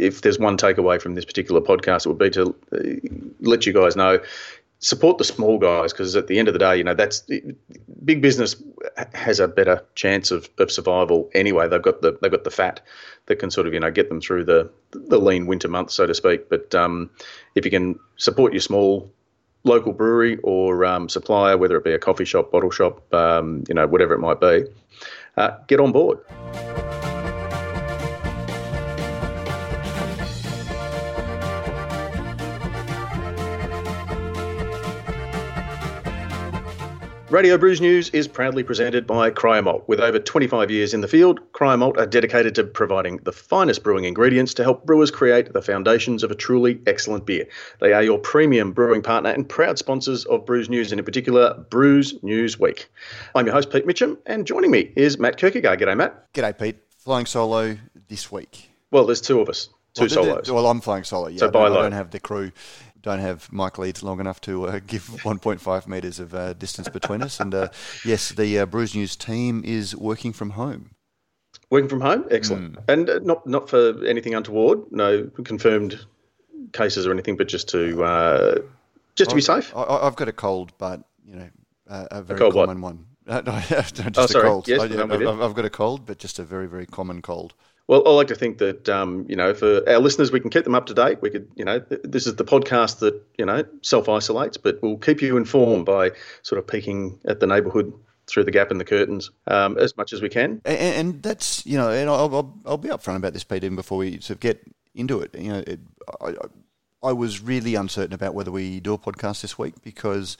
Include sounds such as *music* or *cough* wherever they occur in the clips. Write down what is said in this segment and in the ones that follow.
if there's one takeaway from this particular podcast, it would be to let you guys know support the small guys because at the end of the day, you know, that's big business has a better chance of, of survival anyway. They've got the they've got the fat that can sort of you know get them through the the lean winter months, so to speak. But um, if you can support your small local brewery or um, supplier, whether it be a coffee shop, bottle shop, um, you know, whatever it might be, uh, get on board. Radio Brews News is proudly presented by Cryer Malt. With over 25 years in the field, Cryer Malt are dedicated to providing the finest brewing ingredients to help brewers create the foundations of a truly excellent beer. They are your premium brewing partner and proud sponsors of Brews News, and in particular, Brews News Week. I'm your host, Pete Mitchell, and joining me is Matt Kirkegaard. G'day, Matt. G'day, Pete. Flying solo this week. Well, there's two of us. Two well, solos. Well, I'm flying solo. Yeah, so I don't, by I don't have the crew don't have mic leads long enough to uh, give *laughs* 1.5 metres of uh, distance between us. And uh, yes, the uh, Brews News team is working from home. Working from home, excellent, mm. and uh, not not for anything untoward. No confirmed cases or anything, but just to uh, just to be safe. I, have got a cold, but you know, a very a common one. *laughs* no, *laughs* just oh, a sorry. cold. Yes, I, have got a cold, but just a very very common cold. Well, I like to think that um, you know, for our listeners, we can keep them up to date. We could, you know, this is the podcast that you know self isolates, but we'll keep you informed by sort of peeking at the neighbourhood through the gap in the curtains um, as much as we can. And, and that's you know, and I'll, I'll, I'll be upfront about this, Pete, even before we sort of get into it. You know, it, I, I was really uncertain about whether we do a podcast this week because,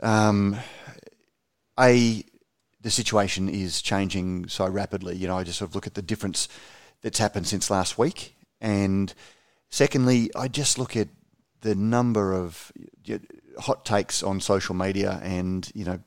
um, a the situation is changing so rapidly. You know, I just sort of look at the difference that's happened since last week, and secondly, I just look at the number of hot takes on social media, and you know,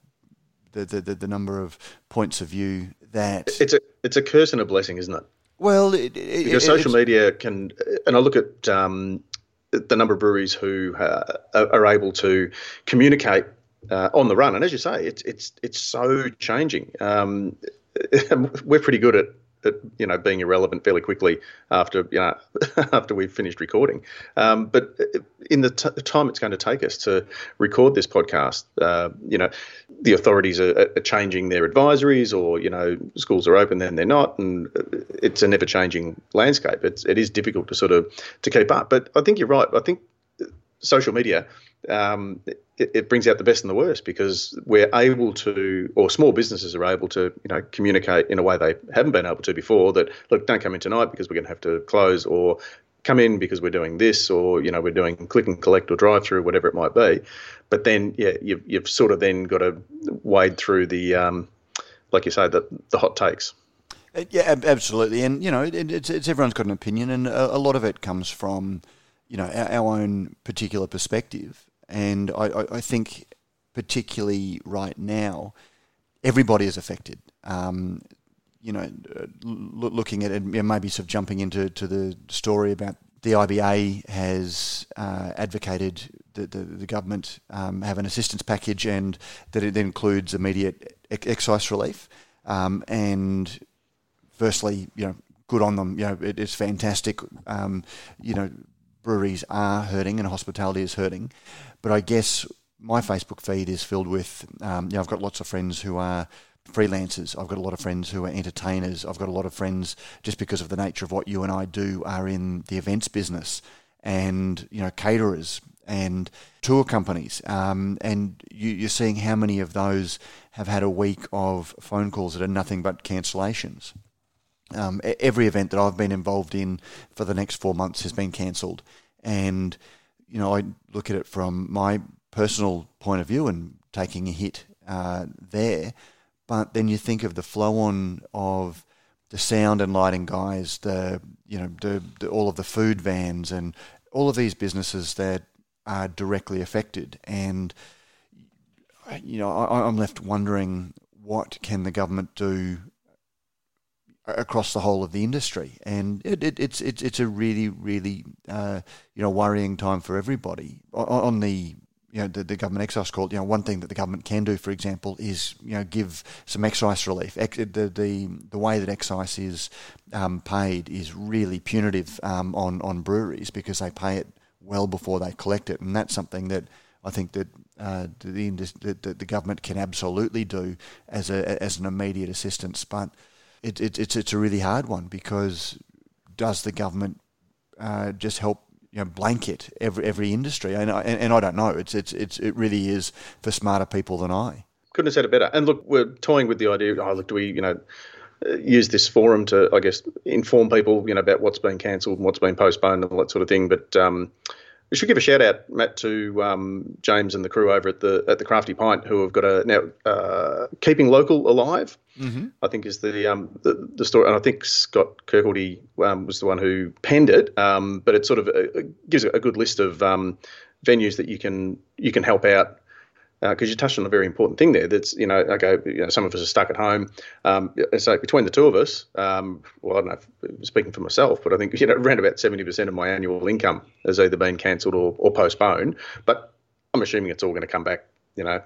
the the, the number of points of view that it's a it's a curse and a blessing, isn't it? Well, it, it, because social media can, and I look at um, the number of breweries who uh, are able to communicate uh, on the run. And as you say, it's it's it's so changing. Um, *laughs* we're pretty good at, at you know being irrelevant fairly quickly after you know *laughs* after we've finished recording. Um, but in the t- time it's going to take us to record this podcast, uh, you know, the authorities are, are, changing their advisories, or you know, schools are open then they're not, and it's a never changing landscape. It's it is difficult to sort of to keep up. But I think you're right. I think social media um, it, it, brings out the best and the worst because we're able to, or small businesses are able to, you know, communicate in a way they haven't been able to before. That look, don't come in tonight because we're going to have to close, or come in because we're doing this, or you know, we're doing click and collect or drive through, whatever it might be. But then, yeah, you've, you've sort of then got to wade through the, um, like you say, the the hot takes. Uh, yeah, absolutely, and you know, it, it's, it's everyone's got an opinion, and a, a lot of it comes from you know our, our own particular perspective and I, I, think particularly right now, everybody is affected. Um, you know, l- looking at it, maybe sort of jumping into to the story about the IBA has uh, advocated that the, the government um, have an assistance package and that it includes immediate excise relief. Um, and firstly, you know, good on them. You know, it is fantastic. Um, you know, breweries are hurting and hospitality is hurting. But I guess my Facebook feed is filled with, um, you know, I've got lots of friends who are freelancers. I've got a lot of friends who are entertainers. I've got a lot of friends just because of the nature of what you and I do are in the events business and, you know, caterers and tour companies. Um, and you, are seeing how many of those have had a week of phone calls that are nothing but cancellations. Um, every event that I've been involved in for the next four months has been cancelled. And you know, I look at it from my personal point of view and taking a hit uh, there. But then you think of the flow on of the sound and lighting guys, the you know, the, the, all of the food vans and all of these businesses that are directly affected. And you know, I, I'm left wondering what can the government do across the whole of the industry, and it, it, it's it's it's a really really uh, you know worrying time for everybody on, on, the you know, the, the government excise call, you know, one thing that the government can do, for example, is you know give some excise relief. the, the the way that excise is um, paid is really punitive um, on on breweries because they pay it well before they collect it, and that's something that I think that uh, the, the, the government can absolutely do as a as an immediate assistance. But it, it, it's it's a really hard one because does the government uh, just help you know blanket every every industry? And I, and, and I don't know. It's it's it's it really is for smarter people than I. Couldn't have said it better. And look, we're toying with the idea. Oh, look, do we you know use this forum to, I guess, inform people, you know, about what's been cancelled and what's been postponed and all that sort of thing. But um, we should give a shout out, Matt, to um, James and the crew over at the at the Crafty Pint, who have got a now uh, keeping local alive. Mm-hmm. I think is the, um, the, the story, and I think Scott Kirkcaldy um, was the one who penned it. Um, but it sort of uh, gives a good list of um, venues that you can you can help out because uh, you touched on a very important thing there. That's you know, okay, you know, some of us are stuck at home. Um, so between the two of us, um, well, I don't know, speaking for myself, but I think *laughs* you know, around about seventy percent of my annual income has either been cancelled or, or postponed. But I'm assuming it's all going to come back. You know,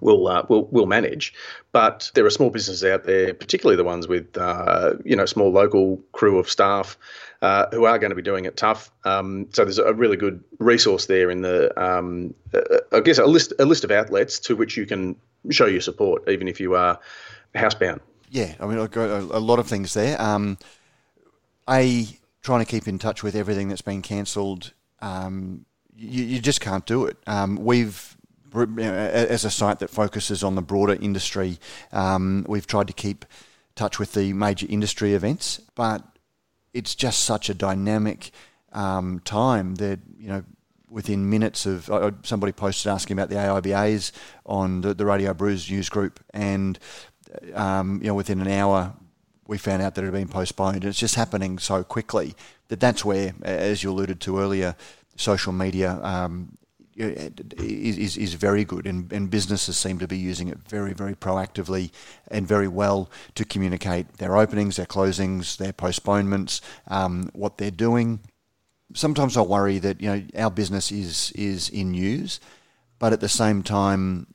we'll uh, we'll we'll manage. But there are small businesses out there, particularly the ones with uh, you know small local crew of staff uh, who are going to be doing it tough. Um, so there's a really good resource there in the um, uh, I guess a list a list of outlets to which you can show your support, even if you are housebound. Yeah, I mean I've got a, a lot of things there. Um, a trying to keep in touch with everything that's been cancelled. Um, you, you, just can't do it. Um, we've as a site that focuses on the broader industry, um, we've tried to keep touch with the major industry events, but it's just such a dynamic um, time that you know within minutes of uh, somebody posted asking about the AIBAs on the, the Radio Brews news group, and um, you know within an hour we found out that it had been postponed. And it's just happening so quickly that that's where, as you alluded to earlier, social media um, is, is, very good, and, and businesses seem to be using it very, very proactively and very well to communicate their openings, their closings, their postponements, um, what they're doing. Sometimes I worry that you know our business is is in news, but at the same time,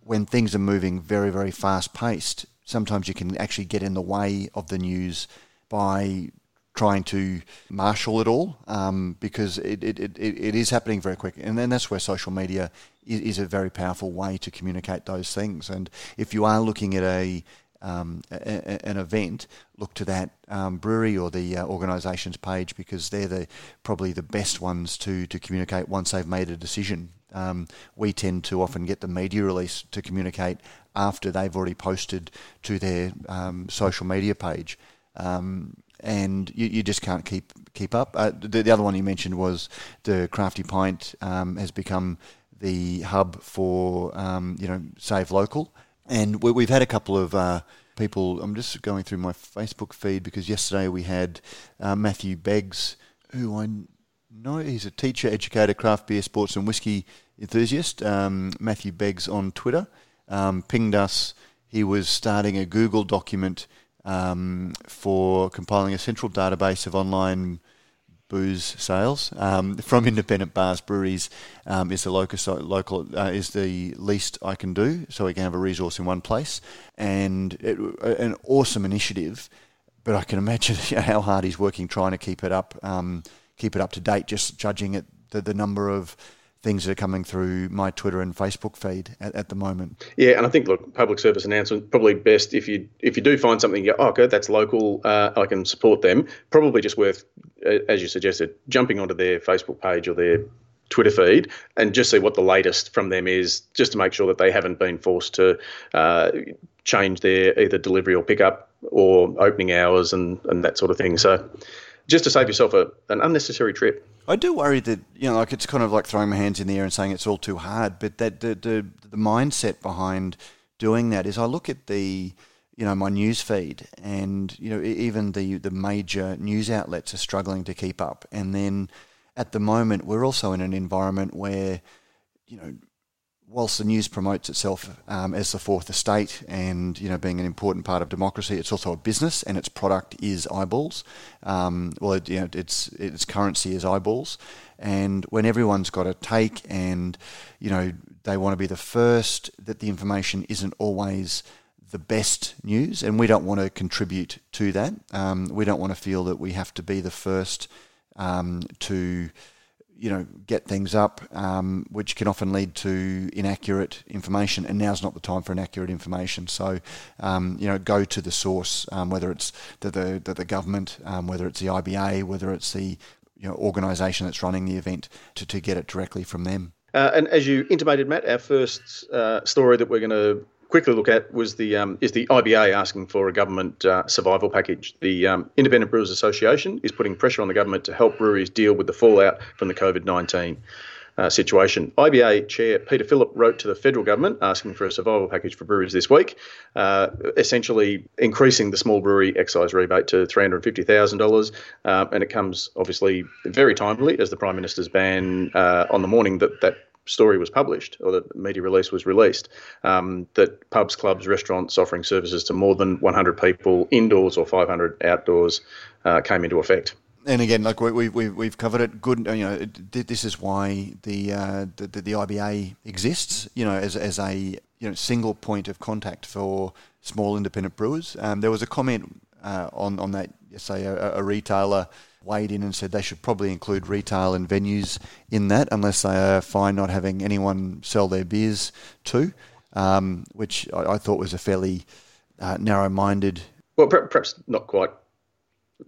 when things are moving very, very fast paced, sometimes you can actually get in the way of the news by trying to marshal it all um, because it, it, it, it is happening very quick. And then that's where social media is, is, a very powerful way to communicate those things. And if you are looking at a, um, a an event, look to that um, brewery or the uh, organisation's page because they're the probably the best ones to, to communicate once they've made a decision. Um, we tend to often get the media release to communicate after they've already posted to their um, social media page. Um, and you, you just can't keep keep up. Uh, the, the, other one you mentioned was the Crafty Pint um, has become the hub for um, you know Save Local, and we, have had a couple of uh, people. I'm just going through my Facebook feed because yesterday we had uh, Matthew Beggs, who I know he's a teacher, educator, craft beer, sports, and whiskey enthusiast. Um, Matthew Beggs on Twitter um, pinged us. He was starting a Google document um, for compiling a central database of online booze sales um, from independent bars, breweries um, is the locus, local uh, is the least I can do. So we can have a resource in one place, and it, an awesome initiative. But I can imagine *laughs* how hard he's working trying to keep it up, um, keep it up to date. Just judging it the, the number of things that are coming through my Twitter and Facebook feed at, at, the moment. Yeah, and I think look, public service announcement probably best if you if you do find something, you go, oh, okay, that's local, uh, I can support them. Probably just worth, uh, as you suggested, jumping onto their Facebook page or their Twitter feed and just see what the latest from them is, just to make sure that they haven't been forced to uh, change their either delivery or pickup or opening hours and and that sort of thing. So just to save yourself a, an unnecessary trip. I do worry that you know, like it's kind of like throwing my hands in the air and saying it's all too hard. But that the the, the mindset behind doing that is, I look at the you know my news feed, and you know even the the major news outlets are struggling to keep up. And then at the moment, we're also in an environment where you know whilst the news promotes itself um, as the fourth estate and you know being an important part of democracy, it's also a business and its product is eyeballs. Um, well, it, you know, its its currency is eyeballs, and when everyone's got a take and you know they want to be the first, that the information isn't always the best news, and we don't want to contribute to that. Um, we don't want to feel that we have to be the first um, to you know, get things up, um, which can often lead to inaccurate information. And now's not the time for inaccurate information. So, um, you know, go to the source, um, whether it's the the, the, the government, um, whether it's the IBA, whether it's the you know organisation that's running the event, to, to get it directly from them. Uh, and as you intimated, Matt, our first uh, story that we're going to quickly look at was the um, is the IBA asking for a government uh, survival package. The um, Independent Brewers Association is putting pressure on the government to help breweries deal with the fallout from the COVID nineteen. Uh, situation. IBA Chair Peter Phillip wrote to the federal government asking for a survival package for breweries this week, uh, essentially increasing the small brewery excise rebate to $350,000. Uh, and it comes obviously very timely as the Prime Minister's ban uh, on the morning that that story was published or the media release was released um, that pubs, clubs, restaurants offering services to more than 100 people indoors or 500 outdoors uh, came into effect. And again, like we, we, we've covered it. Good, you know, this is why the, uh, the, the IBA exists. You know, as, as a you know single point of contact for small independent brewers. Um, there was a comment uh, on on that. Say a, a retailer weighed in and said they should probably include retail and venues in that, unless they are fine not having anyone sell their beers to, um, which I, I, thought was a fairly uh, narrow-minded. Well, perhaps not quite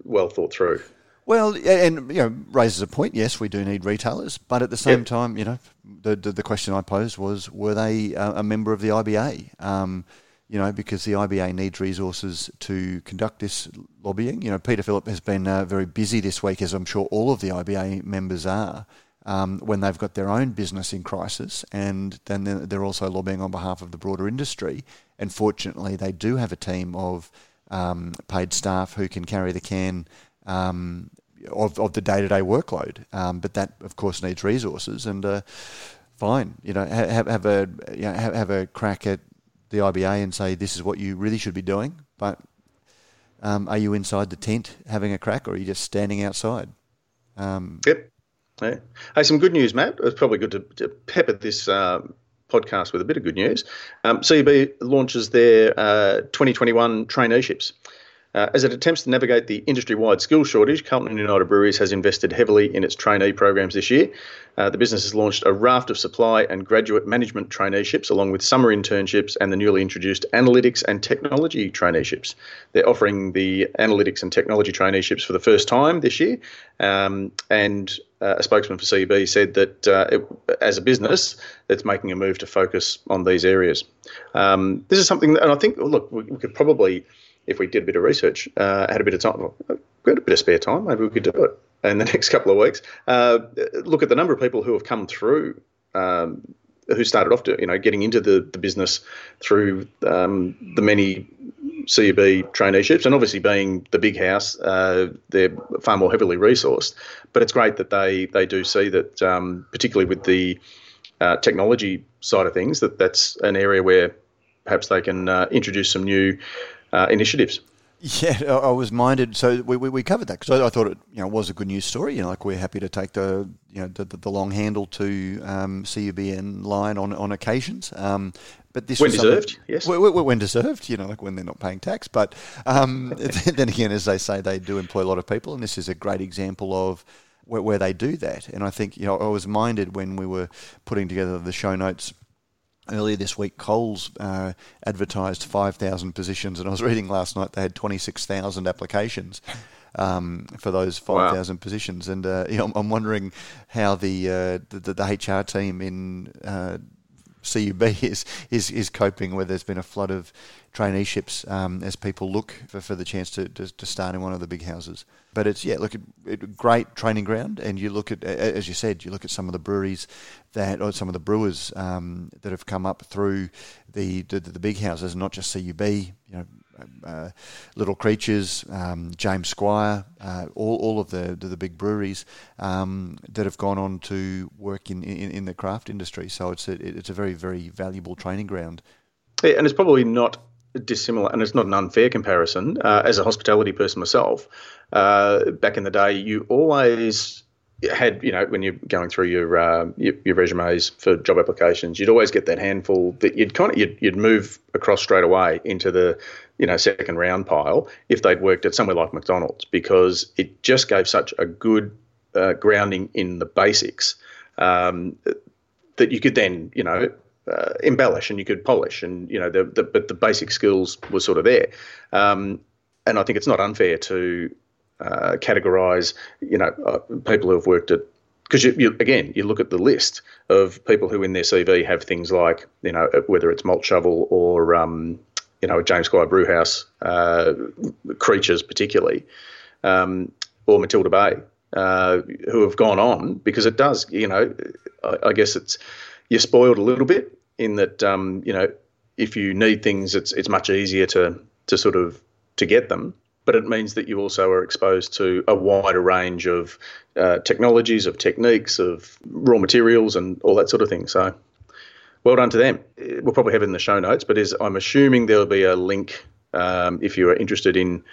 well thought through. Well, and you know, raises a point. Yes, we do need retailers, but at the same yep. time, you know, the, the, the question I posed was, were they a, a member of the IBA? Um, you know, because the IBA needs resources to conduct this lobbying. You know, Peter Phillip has been uh, very busy this week, as I'm sure all of the IBA members are, um, when they've got their own business in crisis, and then they're also lobbying on behalf of the broader industry. And fortunately, they do have a team of um, paid staff who can carry the can. Um, of, of the day-to-day workload, um, but that of course needs resources. And uh, fine, you know, have, have a you know, have, have a crack at the IBA and say this is what you really should be doing, but um, are you inside the tent having a crack, or are you just standing outside? Um, yep. Yeah. Hey, some good news, Matt. It's probably good to, to pepper this uh, podcast with a bit of good news. Um, CUB launches their uh, 2021 traineeships. Uh, as it attempts to navigate the industry wide skills shortage, Carlton United Breweries has invested heavily in its trainee programs this year. Uh, the business has launched a raft of supply and graduate management traineeships, along with summer internships and the newly introduced analytics and technology traineeships. They're offering the analytics and technology traineeships for the first time this year. Um, and uh, a spokesman for CUB said that uh, it, as a business, it's making a move to focus on these areas. Um, this is something, that, and I think, look, we, we could probably if we did a bit of research, uh, had a bit of time, got a bit of spare time, maybe we could do it in the *laughs* next couple of weeks. Uh, look at the number of people who have come through. Um, who started off to you know getting into the, the business through um, the many CUB traineeships, and obviously being the big house, uh, they're far more heavily resourced. But it's great that they they do see that, um, particularly with the uh, technology side of things, that that's an area where perhaps they can uh, introduce some new uh, initiatives. Yeah, I was minded. So we, we, we covered that because I, I, thought it you know was a good news story. You know, like we're happy to take the you know the, the long handle to um, CUBN line on on occasions. Um, but this when deserved, yes. When, deserved, you know, like when they're not paying tax. But um, *laughs* *laughs* then again, as they say, they do employ a lot of people, and this is a great example of where, where they do that. And I think you know I was minded when we were putting together the show notes Earlier this week, Coles uh, advertised 5,000 positions, and I was reading last night they had 26,000 applications um, for those 5,000 wow. positions. And uh, you know, I'm wondering how the, uh, the, the, HR team in uh, CUB *laughs* is, is, is coping where there's been a flood of traineeships um, as people look for, for the chance to, to, to, start in one of the big houses. But it's yeah, look, at great training ground, and you look at as you said, you look at some of the breweries that, or some of the brewers um, that have come up through the, the, the big houses, not just CUB, you know, uh, Little Creatures, um, James Squire, uh, all, all of the, the, the big breweries um, that have gone on to work in, in, in, the craft industry. So it's a, it's a very, very valuable training ground. Yeah, and it's probably not dissimilar, and it's not an unfair comparison. Uh, as a hospitality person myself, uh, back in the day, you always had you know when you're going through your, uh, your, your resumes for job applications, you'd always get that handful that you'd kind of you'd, you'd move across straight away into the you know second round pile if they'd worked at somewhere like McDonald's because it just gave such a good uh, grounding in the basics um, that you could then you know uh, embellish and you could polish and you know the, the but the basic skills were sort of there. Um, and I think it's not unfair to uh, categorize, you know, uh, people who have worked at because you, you, again you look at the list of people who in their CV have things like you know whether it's malt shovel or um, you know James Squire Brewhouse uh, creatures particularly um, or Matilda Bay uh, who have gone on because it does you know I, I, guess it's you're spoiled a little bit in that um, you know if you need things it's it's much easier to to sort of to get them but it means that you also are exposed to a wider range of uh, technologies, of techniques, of raw materials, and all that sort of thing. So, well done to them. We'll probably have it in the show notes, but is I'm assuming there'll be a link um, if you are interested in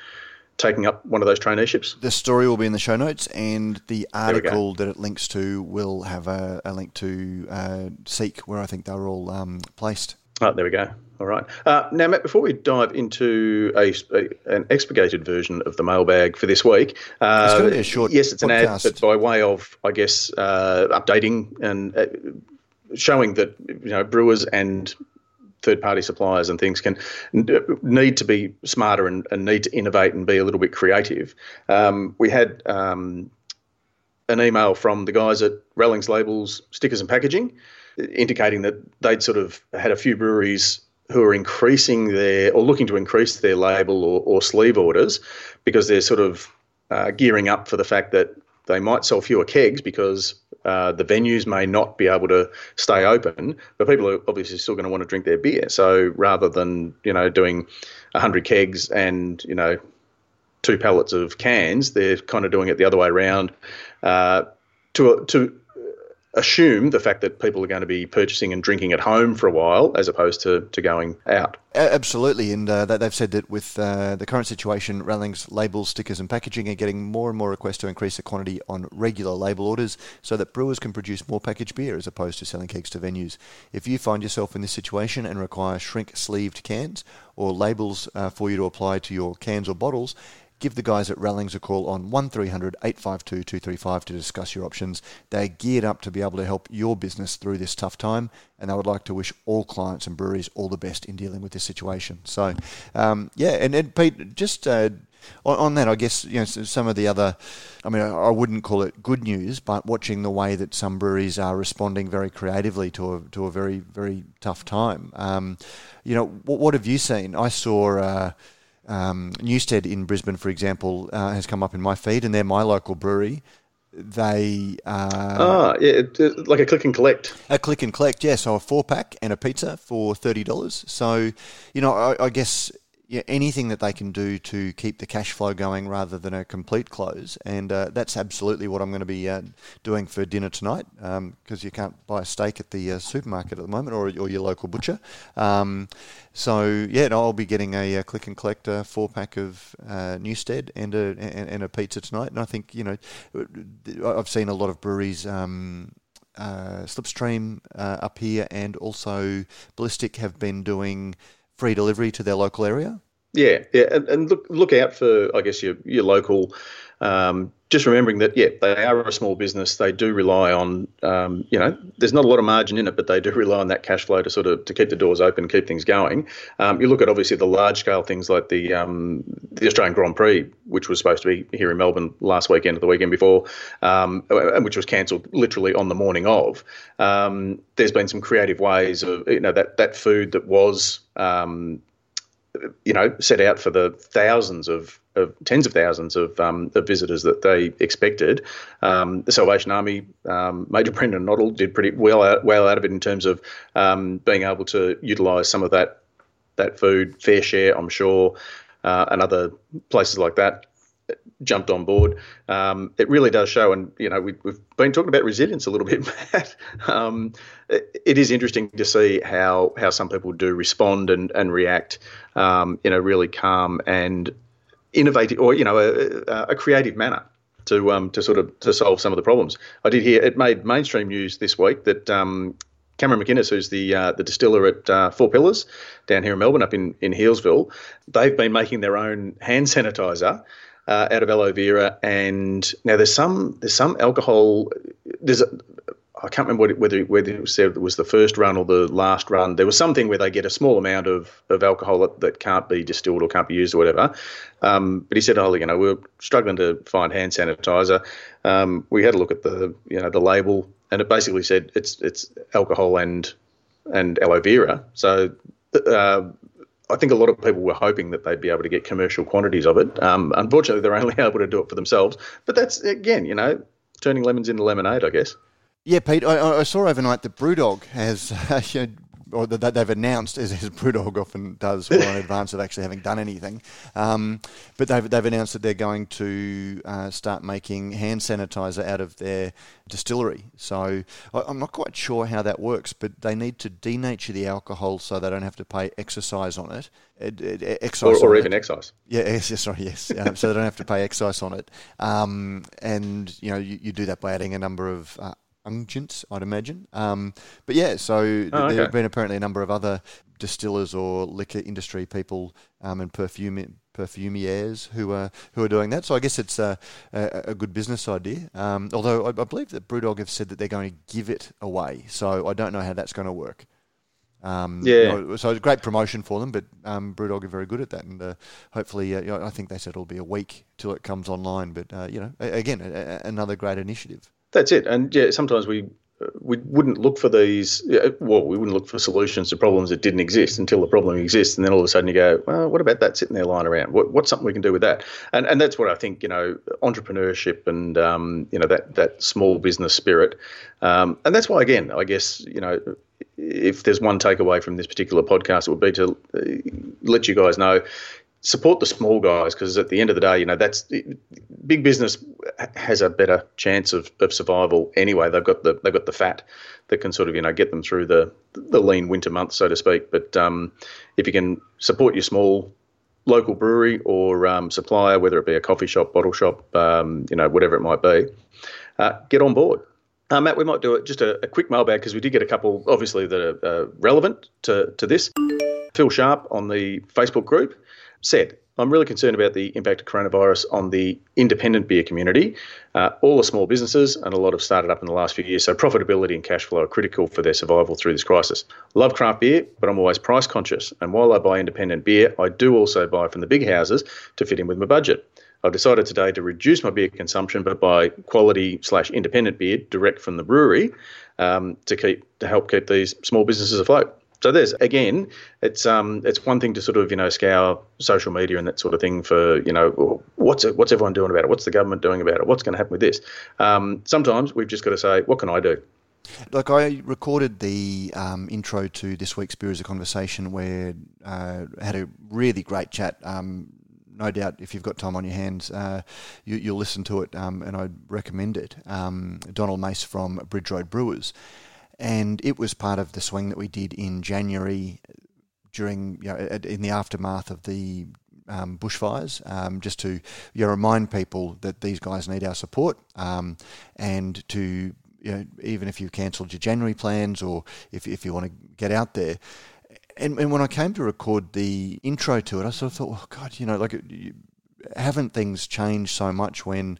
taking up one of those traineeships. The story will be in the show notes, and the article that it links to will have a, a link to uh, Seek, where I think they're all um, placed. Oh, there we go. All right. Uh, now, Matt, before we dive into a, a, an expurgated version of the mailbag for this week, uh, it's going to be a short. Yes, it's podcast. an ad, but by way of, I guess, uh, updating and uh, showing that you know brewers and third-party suppliers and things can need to be smarter and, and, need to innovate and be a little bit creative. Um, we had um, an email from the guys at Rallings Labels Stickers and Packaging indicating that they'd sort of had a few breweries who are increasing their or looking to increase their label or, or sleeve orders because they're sort of uh, gearing up for the fact that they might sell fewer kegs because uh, the venues may not be able to stay open, but people are obviously still going to want to drink their beer. So rather than you know doing hundred kegs and you know two pallets of cans, they're kind of doing it the other way around uh, to to assume the fact that people are going to be purchasing and drinking at home for a while as opposed to, to going out. Absolutely, and uh, they've said that with uh, the current situation, Rallings labels, stickers, and packaging are getting more and more requests to increase the quantity on regular label orders so that brewers can produce more packaged beer as opposed to selling kegs to venues. If you find yourself in this situation and require shrink sleeved cans or labels uh, for you to apply to your cans or bottles, give the guys at Rallings a call on 1300 852 235 to discuss your options. They're geared up to be able to help your business through this tough time, and I would like to wish all clients and breweries all the best in dealing with this situation. So, um, yeah, and, and Pete, just uh, on, that, I guess you know some of the other. I mean, I wouldn't call it good news, but watching the way that some breweries are responding very creatively to a to a very very tough time. Um, you know, what, what, have you seen? I saw. Uh, um, Newstead in Brisbane, for example, uh, has come up in my feed, and they're my local brewery. They uh, ah yeah, like a click and collect. A click and collect, yeah. So a four pack and a pizza for thirty dollars. So, you know, I, I guess yeah, anything that they can do to keep the cash flow going rather than a complete close. And uh, that's absolutely what I'm going to be uh, doing for dinner tonight because um, you can't buy a steak at the uh, supermarket at the moment or, or your local butcher. Um, so, yeah, no, I'll be getting a, a uh, click and collect uh, four pack of uh, Newstead and a, and, and, a pizza tonight. And I think, you know, I've seen a lot of breweries. Um, Slipstream up here and also Ballistic have been doing free delivery to their local area? Yeah, yeah, and, and look look out for I guess your your local. Um, just remembering that, yeah, they are a small business. They do rely on, um, you know, there's not a lot of margin in it, but they do rely on that cash flow to sort of to keep the doors open, keep things going. Um, you look at obviously the large scale things like the um, the Australian Grand Prix, which was supposed to be here in Melbourne last weekend or the weekend before, um, and which was cancelled literally on the morning of. Um, there's been some creative ways of, you know, that that food that was um, you know, set out for the thousands of, of tens of thousands of, um, of visitors that they expected. Um, the Salvation Army, um, Major Brendan Nottle did pretty well out, well out of it in terms of um, being able to utilise some of that that food. Fair share, I'm sure, uh, and other places like that jumped on board. Um, it really does show, and you know we, have been talking about resilience a little bit, *laughs* Matt. Um, it, it is interesting to see how how some people do respond and and react um, in a really calm and innovative, or you know, a, a creative manner to um, to sort of to solve some of the problems. I did hear it made mainstream news this week that um, Cameron Mackenzie, who's the uh, the distiller at uh, Four Pillars down here in Melbourne, up in in Healesville, they've been making their own hand sanitizer uh, out of aloe vera, and now there's some there's some alcohol. There's a, I can't remember whether whether it was, it was the first run or the last run. There was something where they get a small amount of, of alcohol that, that can't be distilled or can't be used or whatever. Um, but he said, "Oh, you know, we're struggling to find hand sanitizer. Um, we had a look at the you know the label, and it basically said it's it's alcohol and and aloe vera. So uh, I think a lot of people were hoping that they'd be able to get commercial quantities of it. Um, unfortunately, they're only *laughs* able to do it for themselves. But that's again, you know, turning lemons into lemonade, I guess. Yeah, Pete. I, I saw overnight that BrewDog has *laughs* uh, or that they've announced, as, as Brewdog often does, well in *laughs* advance of actually having done anything. Um, but they've, they've announced that they're going to uh, start making hand sanitizer out of their distillery. So I, am not quite sure how that works, but they need to denature the alcohol so they don't have to pay excise on it. excise or, or even it. excise. Yeah, *laughs* yes, sorry, yes. Um, so they don't have to pay excise on it. Um, and, you know, you, you, do that by adding a number of uh, unguents, I'd imagine. Um, but yeah, so oh, okay. there have been apparently a number of other distillers or liquor industry people um, and perfume perfumiers who are who are doing that. So I guess it's a, a, a good business idea. Um, although I, I, believe that BrewDog have said that they're going to give it away. So I don't know how that's going to work. Um, yeah. So it's a great promotion for them, but um, BrewDog are very good at that, and uh, hopefully, uh, you know, I think they said it'll be a week till it comes online. But uh, you know, again, a, another great initiative. That's it. And yeah, sometimes we we wouldn't look for these. Well, we wouldn't look for solutions to problems that didn't exist until the problem exists, and then all of a sudden you go, well, what about that sitting there lying around? What, what's something we can do with that? And and that's what I think. You know, entrepreneurship and um, you know that that small business spirit, um, and that's why again, I guess you know. If there's one takeaway from this particular podcast, it would be to uh, let you guys know support the small guys because at the end of the day, you know, that's big business has a better chance of, of survival anyway. They've got the they've got the fat that can sort of you know get them through the the lean winter months, so to speak. But um, if you can support your small local brewery or um, supplier, whether it be a coffee shop, bottle shop, um, you know, whatever it might be, uh, get on board. Uh, Matt, we might do it just a, a quick mailbag because we did get a couple, obviously, that are uh, relevant to, to this. Phil Sharp on the Facebook group said, I'm really concerned about the impact of coronavirus on the independent beer community. Uh, all the small businesses and a lot have started up in the last few years, so profitability and cash flow are critical for their survival through this crisis. Love craft beer, but I'm always price conscious. And while I buy independent beer, I do also buy from the big houses to fit in with my budget. I've decided today to reduce my beer consumption, but buy quality slash independent beer direct from the brewery um, to keep to help keep these small businesses afloat so there's again, it's um, it's one thing to sort of you know scour social media and that sort of thing for you know what's it, what's everyone doing about it? What's the government doing about it? What's going to happen with this? Um, sometimes we've just got to say, what can I do? Like I recorded the um, intro to this week's Beer as a Conversation, where uh, had a really great chat. Um, no doubt, if you've got time on your hands, uh, you, will listen to it, um, and I'd recommend it. Um, Donald Mace from Bridge Road Brewers and it was part of the swing that we did in January during you know, in the aftermath of the um, bushfires, um, just to you know, remind people that these guys need our support, um, and to you know, even if you've cancelled your January plans or if, if you want to get out there. And, and when I came to record the intro to it, I sort of thought, oh God, you know, like haven't things changed so much when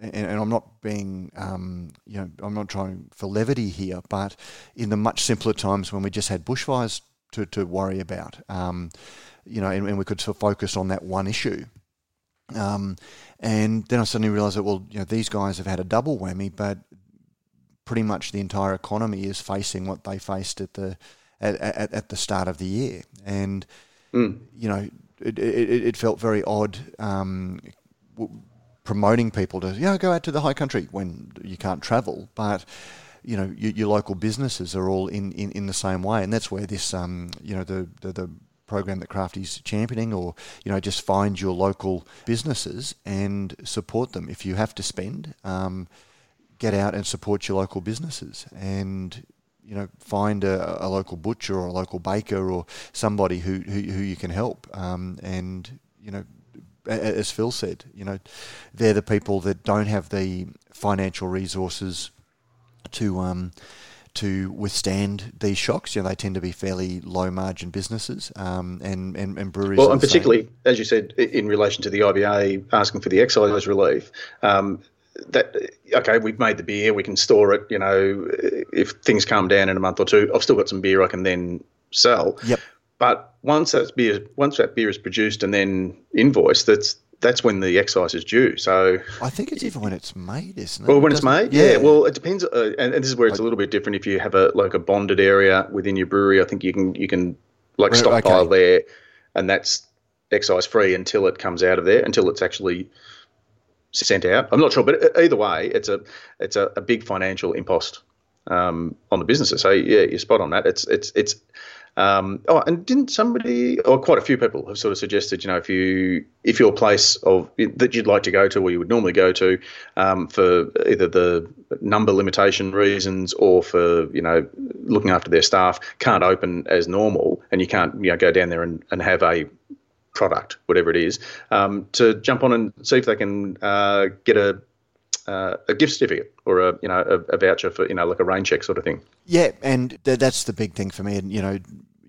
and, and I'm not being, um, you know, I'm not trying for levity here, but in the much simpler times when we just had bushfires to, to worry about, um, you know, and, and, we could sort of focus on that one issue. Um, and then I suddenly realised that, well, you know, these guys have had a double whammy, but pretty much the entire economy is facing what they faced at the at, at, at the start of the year. And mm. you know, it, it, it, felt very odd um, promoting people to, yeah, go out to the high country when you can't travel. But, you know, your, your local businesses are all in, in, in the same way. And that's where this, um, you know, the, the, the program that Crafty's championing, or you know, just find your local businesses and support them. If you have to spend, um, get out and support your local businesses, and you know, find a, a, local butcher or a local baker or somebody who who, who you can help, um, and you know. As Phil said, you know, they're the people that don't have the financial resources to um, to withstand these shocks. You know, they tend to be fairly low margin businesses, um, and, and, and breweries. Well, and particularly, same. as you said, in relation to the IBA asking for the excise relief, um, that okay, we've made the beer, we can store it. You know, if things calm down in a month or two, I've still got some beer I can then sell. Yep. But once that beer, once that beer is produced and then invoiced, that's that's when the excise is due. So I think it's even when it's made, isn't it? Well, when it's made, yeah. yeah. Well, it depends, uh, and, and, this is where it's a little bit different. If you have a like a bonded area within your brewery, I think you can you can like stockpile okay. there, and that's excise free until it comes out of there, until it's actually sent out. I'm not sure, but either way, it's a it's a, a big financial impost um, on the businesses. So yeah, you're spot on that. It's it's it's um, oh, and didn't somebody, or quite a few people, have sort of suggested, you know, if you if your place of that you'd like to go to, or you would normally go to, um, for either the number limitation reasons or for you know looking after their staff, can't open as normal, and you can't you know go down there and, and have a product, whatever it is, um, to jump on and see if they can uh, get a uh, a gift certificate or a you know a, a, voucher for you know like a rain check sort of thing. Yeah, and th- that's the big thing for me. And you know,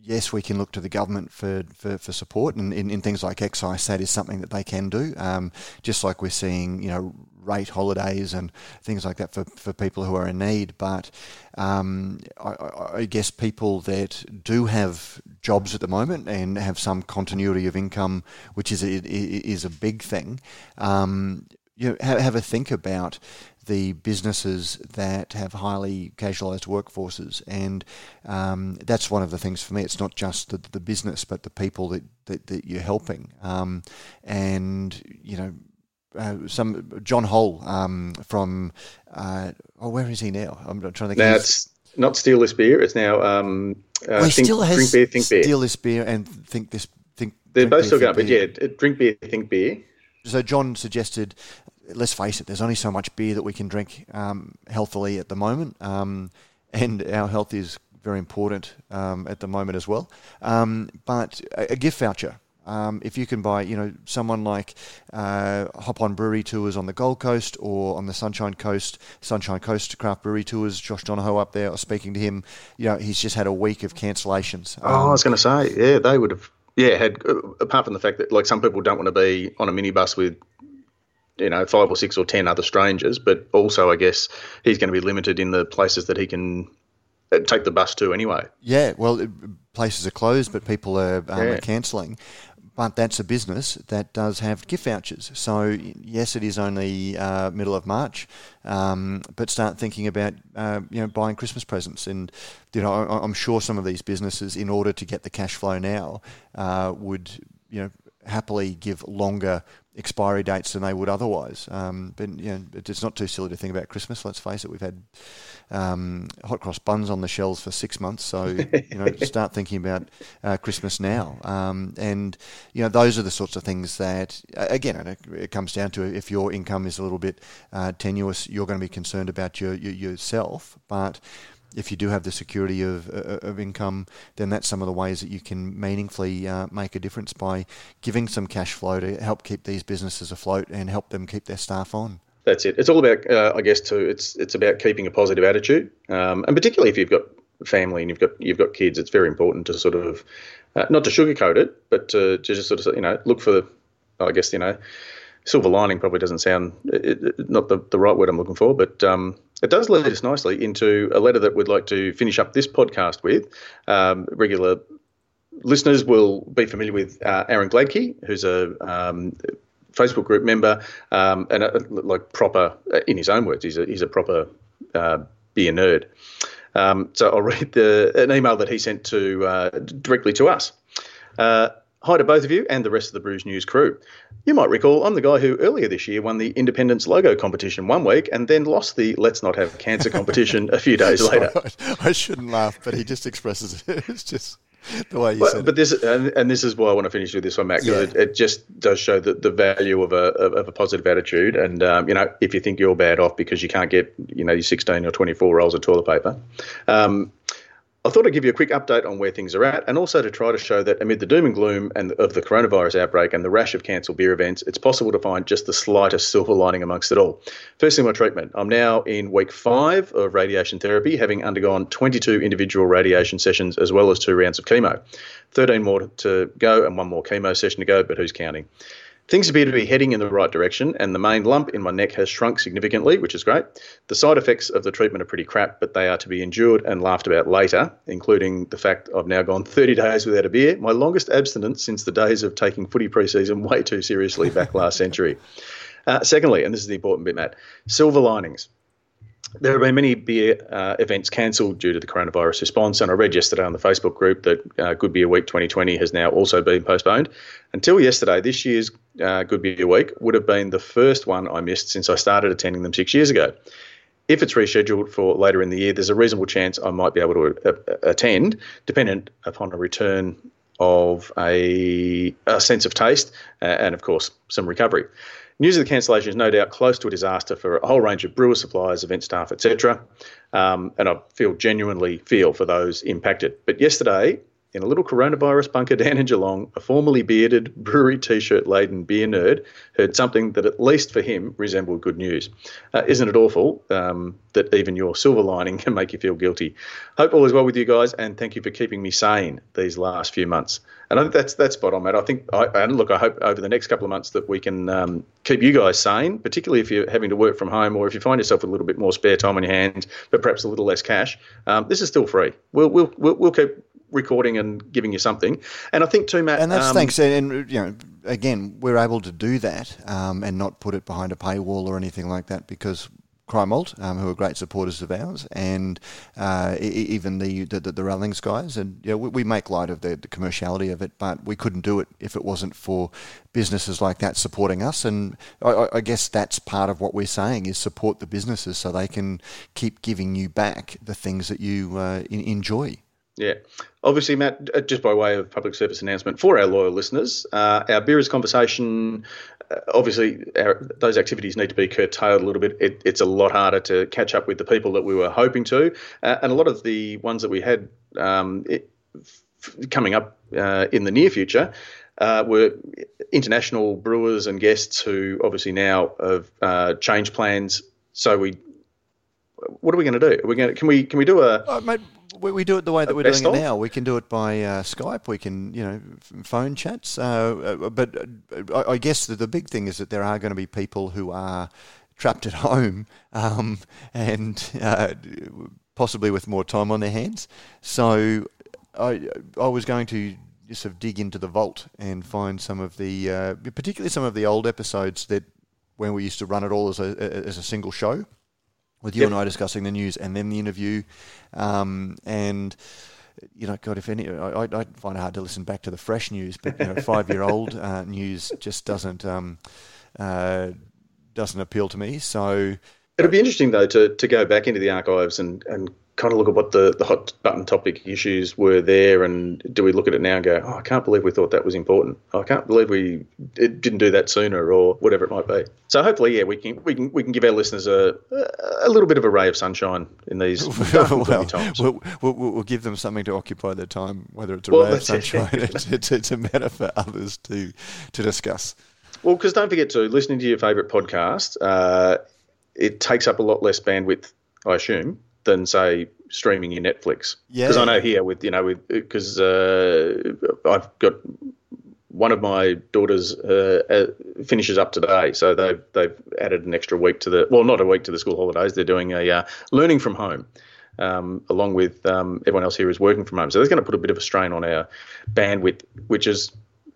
yes, we can look to the government for, for, for support, and in, in things like excise, that is something that they can do. Um, just like we're seeing, you know, rate holidays and things like that for, for people who are in need. But um, I, I, guess people that do have jobs at the moment and have some continuity of income, which is a, is a big thing. Um, you know, have, have a think about the businesses that have highly casualised workforces, and um, that's one of the things for me. It's not just the, the business, but the people that, that, that you're helping. Um, and you know, uh, some John Hole um, from uh, oh, where is he now? I'm trying to think. That's not Steal This Beer. It's now um, uh, well, think, still has Drink Beer, Think Beer. Steal This Beer and Think This. Think. They're both still going, but yeah, Drink Beer, Think Beer. So John suggested let's face it, there's only so much beer that we can drink um, healthily at the moment, um, and our health is very important um, at the moment as well. Um, but a, a, gift voucher. Um, if you can buy, you know, someone like uh, Hop On Brewery Tours on the Gold Coast or on the Sunshine Coast, Sunshine Coast Craft Brewery Tours, Josh Donohoe up there, I was speaking to him, you know, he's just had a week of cancellations. oh, I was going to say, yeah, they would have yeah, had uh, apart from the fact that like some people don't want to be on a minibus with you know five or six or ten other strangers, but also I guess he's going to be limited in the places that he can uh, take the bus to anyway. Yeah, well, places are closed, but people are, um, yeah. cancelling. But that's a business that does have gift vouchers. So yes, it is only uh, middle of March, um, but start thinking about uh, you know buying Christmas presents. And you know, I'm sure some of these businesses, in order to get the cash flow now, uh, would you know happily give longer expiry dates than they would otherwise. Um, but you know, it's not too silly to think about Christmas. Let's face it, we've had um, hot cross buns on the shelves for six months, so you know, *laughs* start thinking about uh, Christmas now. Um, and you know, those are the sorts of things that, again, it comes down to if your income is a little bit uh, tenuous, you're going to be concerned about your, your yourself, but if you do have the security of, uh, of income, then that's some of the ways that you can meaningfully uh, make a difference by giving some cash flow to help keep these businesses afloat and help them keep their staff on. That's it. It's all about, uh, I guess, too. It's it's about keeping a positive attitude, um, and particularly if you've got family and you've got you've got kids, it's very important to sort of uh, not to sugarcoat it, but to, to just sort of you know look for, the, I guess you know, silver lining probably doesn't sound it, it, not the, the right word I'm looking for, but um, it does lead us nicely into a letter that we'd like to finish up this podcast with. Um, regular listeners will be familiar with uh, Aaron Gladkey, who's a um, Facebook group member um, and a, like proper, uh, in his own words, he's a, he's a proper uh, beer nerd. Um, so I'll *laughs* read the, an email that he sent to uh, directly to us. Hi to both of you and the rest of the Brews News crew. You might recall I'm the guy who earlier this year won the Independence logo competition one week and then lost the Let's Not Have Cancer competition a few days later. I shouldn't laugh, but he just expresses it. *laughs* It's just the way you but, said but this and, and, this is why I want to finish with this one, Matt, because yeah. it, it, just does show the, the value of a of a positive attitude. And um, you know, if you think you're bad off because you can't get you know your 16 or 24 rolls of toilet paper, um, I thought I'd give you a quick update on where things are at and also to try to show that amid the doom and gloom and of the coronavirus outbreak and the rash of cancelled beer events, it's possible to find just the slightest silver lining amongst it all. Firstly, my treatment. I'm now in week five of radiation therapy, having undergone 22 individual radiation sessions as well as two rounds of chemo. 13 more to go and one more chemo session to go, but who's counting? Things appear to be heading in the right direction, and the main lump in my neck has shrunk significantly, which is great. The side effects of the treatment are pretty crap, but they are to be endured and laughed about later, including the fact I've now gone 30 days without a beer, my longest abstinence since the days of taking footy preseason way too seriously back last century. Uh, secondly, and this is the important bit, Matt, silver linings. There have been many beer uh, events cancelled due to the coronavirus response, and I read yesterday on the Facebook group that uh, Good Beer Week 2020 has now also been postponed. Until yesterday, this year's uh, Good Beer Week would have been the first one I missed since I started attending them six years ago. If it's rescheduled for later in the year, there's a reasonable chance I might be able to uh, attend, dependent upon a return of a, a sense of taste uh, and, of course, some recovery. News of the cancellation is no doubt close to a disaster for a whole range of brewer suppliers, event staff, etc. Um, and I feel genuinely feel for those impacted. But yesterday, in a little coronavirus bunker down in Geelong, a formerly bearded, brewery t shirt laden beer nerd heard something that, at least for him, resembled good news. Uh, isn't it awful um, that even your silver lining *laughs* can make you feel guilty? Hope all is well with you guys, and thank you for keeping me sane these last few months. And I think that's that's spot on, mate. I think, I, and look, I hope over the next couple of months that we can um, keep you guys sane, particularly if you're having to work from home or if you find yourself with a little bit more spare time on your hands, but perhaps a little less cash. Um, this is still free. We'll, we'll, we'll, we'll keep recording and giving you something. And I think too, Matt. And that's um, thanks. And you know, again, we're able to do that um, and not put it behind a paywall or anything like that because Cryer Malt, um, who are great supporters of ours, and uh, even the, the the Rallings guys, and you know, we, we, make light of the, the, commerciality of it, but we couldn't do it if it wasn't for businesses like that supporting us. And I, I guess that's part of what we're saying is support the businesses so they can keep giving you back the things that you uh, enjoy. Yeah. Obviously, Matt, uh, just by way of public service announcement for our loyal listeners, uh, our Beerers conversation, uh, obviously, our, those activities need to be curtailed a little bit. It, it's a lot harder to catch up with the people that we were hoping to. Uh, and a lot of the ones that we had um, it, f- coming up uh, in the near future uh, were international brewers and guests who obviously now have changed plans. So we what are we going to do? Are we going to, can we can we do a? Oh, mate, we, we do it the way that we're doing it now. We can do it by uh, Skype. We can, you know, phone chats. Uh, uh but uh, I, I guess the, the big thing is that there are going to be people who are trapped at *laughs* home um, and uh, possibly with more time on their hands. So I, I was going to sort of dig into the vault and find some of the, uh, particularly some of the old episodes that when we used to run it all as a, as a single show with you yep. and I discussing the news and then the interview. Um, and you know, God, if any, I, I find it hard to listen back to the fresh news, but you know, *laughs* five-year-old uh, news just doesn't um, uh, doesn't appeal to me. So it'll be interesting though to to go back into the archives and and kind of look at what the, the hot button topic issues were there, and do we look at it now and go, oh, I can't believe we thought that was important. Oh, I can't believe we didn't do that sooner, or whatever it might be. So hopefully, yeah, we can we can we can give our listeners a a little bit of a ray of sunshine in these *laughs* well, times. We'll, we'll, we'll, give them something to occupy their time, whether it's a well, ray of sunshine. *laughs* It. it's, it's, a matter for others to to discuss. Well, because don't forget to listening to your favourite podcast. Uh, it takes up a lot less bandwidth, I assume, than say streaming your Netflix. Yeah. Because I know here with you know with because uh, I've got one of my daughters uh, uh, finishes up today, so they've they've added an extra week to the well, not a week to the school holidays. They're doing a uh, learning from home. Um, along with um, everyone else here is working from home, so that's going to put a bit of a strain on our bandwidth, which is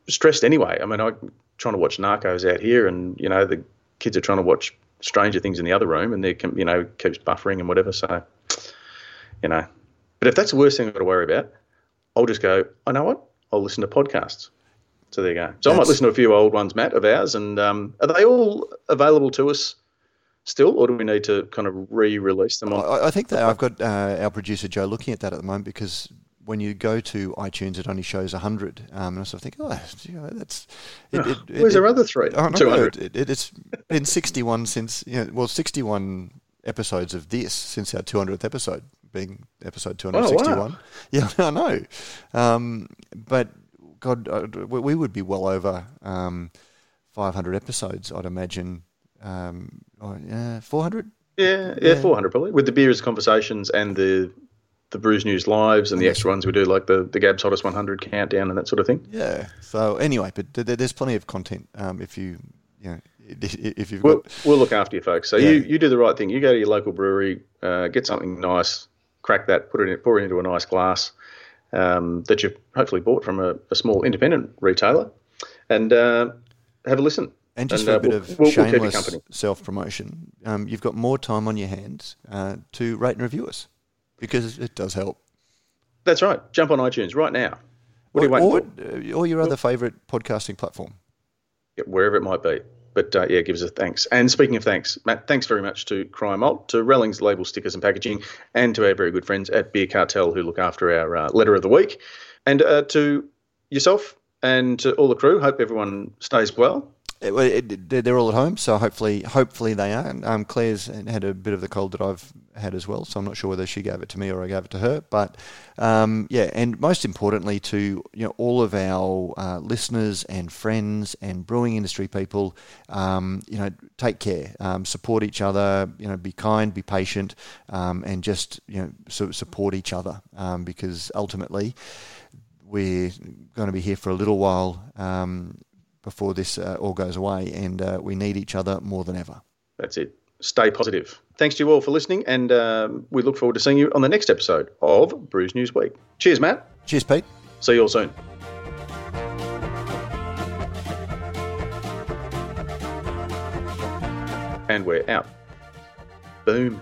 stressed anyway. I mean, I'm trying to watch Narcos out here, and you know the kids are trying to watch Stranger Things in the other room, and they you know keeps buffering and whatever. So you know. But if that's the worst thing I've got to worry about, I'll just go, I know what? I'll listen to podcasts. So there you go. So I might listen to a few old ones, Matt, of ours, and um, are they all available to us still, or do we need to kind of re-release them? On? I, I think that I've got uh, our producer Joe looking at that at the moment because when you go to iTunes, it only shows 100. Um, and I sort of think, oh, you know, that's. It, it, Where's it, our other three? Oh, no, it, has been 61 since, you know, well, 61 episodes of this since our 200th episode, being episode 261. Oh, wow. *laughs* Yeah, I know. Um, but God, uh, we would be well over um, 500 episodes, I'd imagine. Um, oh, yeah, 400? Yeah, yeah, yeah, 400 probably, with the beers conversations and the the Brews News lives and the extra ones we do, like the the Gabs Hottest 100 countdown and that sort of thing. Yeah. So anyway, but there's plenty of content um, if you you know *laughs* if you've we'll, got. We'll look after you, folks. So yeah. you, you do the right thing. You go to your local brewery, uh, get something nice, crack that, put it in, pour it into a nice glass, um, that you've hopefully bought from a, a small independent retailer, and uh, have a listen. And just and, for a uh, bit we'll, of we'll, shameless self promotion, um, you've got more time on your hands uh, to rate and review us because it does help. That's right. Jump on iTunes right now. What or, you waiting or, or your other favourite podcasting platform. Yeah, wherever it might be. But uh, yeah, give us a thanks. And speaking of thanks, Matt, thanks very much to Cryer Malt, to Rellings Label Stickers and Packaging, and to our very good friends at Beer Cartel who look after our uh, letter of the week, and uh, to yourself and to all the crew. Hope everyone stays well it, it, they're all at home, so hopefully, hopefully they are. Um, Claire's had a bit of the cold that I've had as well, so I'm not sure whether she gave it to me or I gave it to her. But um, yeah, and most importantly, to you know all of our uh, listeners and friends and brewing industry people, um, you know, take care, um, support each other, you know, be kind, be patient, um, and just you know support each other um, because ultimately we're going to be here for a little while. Um, before this uh, all goes away, and uh, we need each other more than ever. That's it. Stay positive. Thanks to you all for listening, and um, we look forward to seeing you on the next episode of Brews News Week. Cheers, Matt. Cheers, Pete. See you all soon. And we're out. Boom.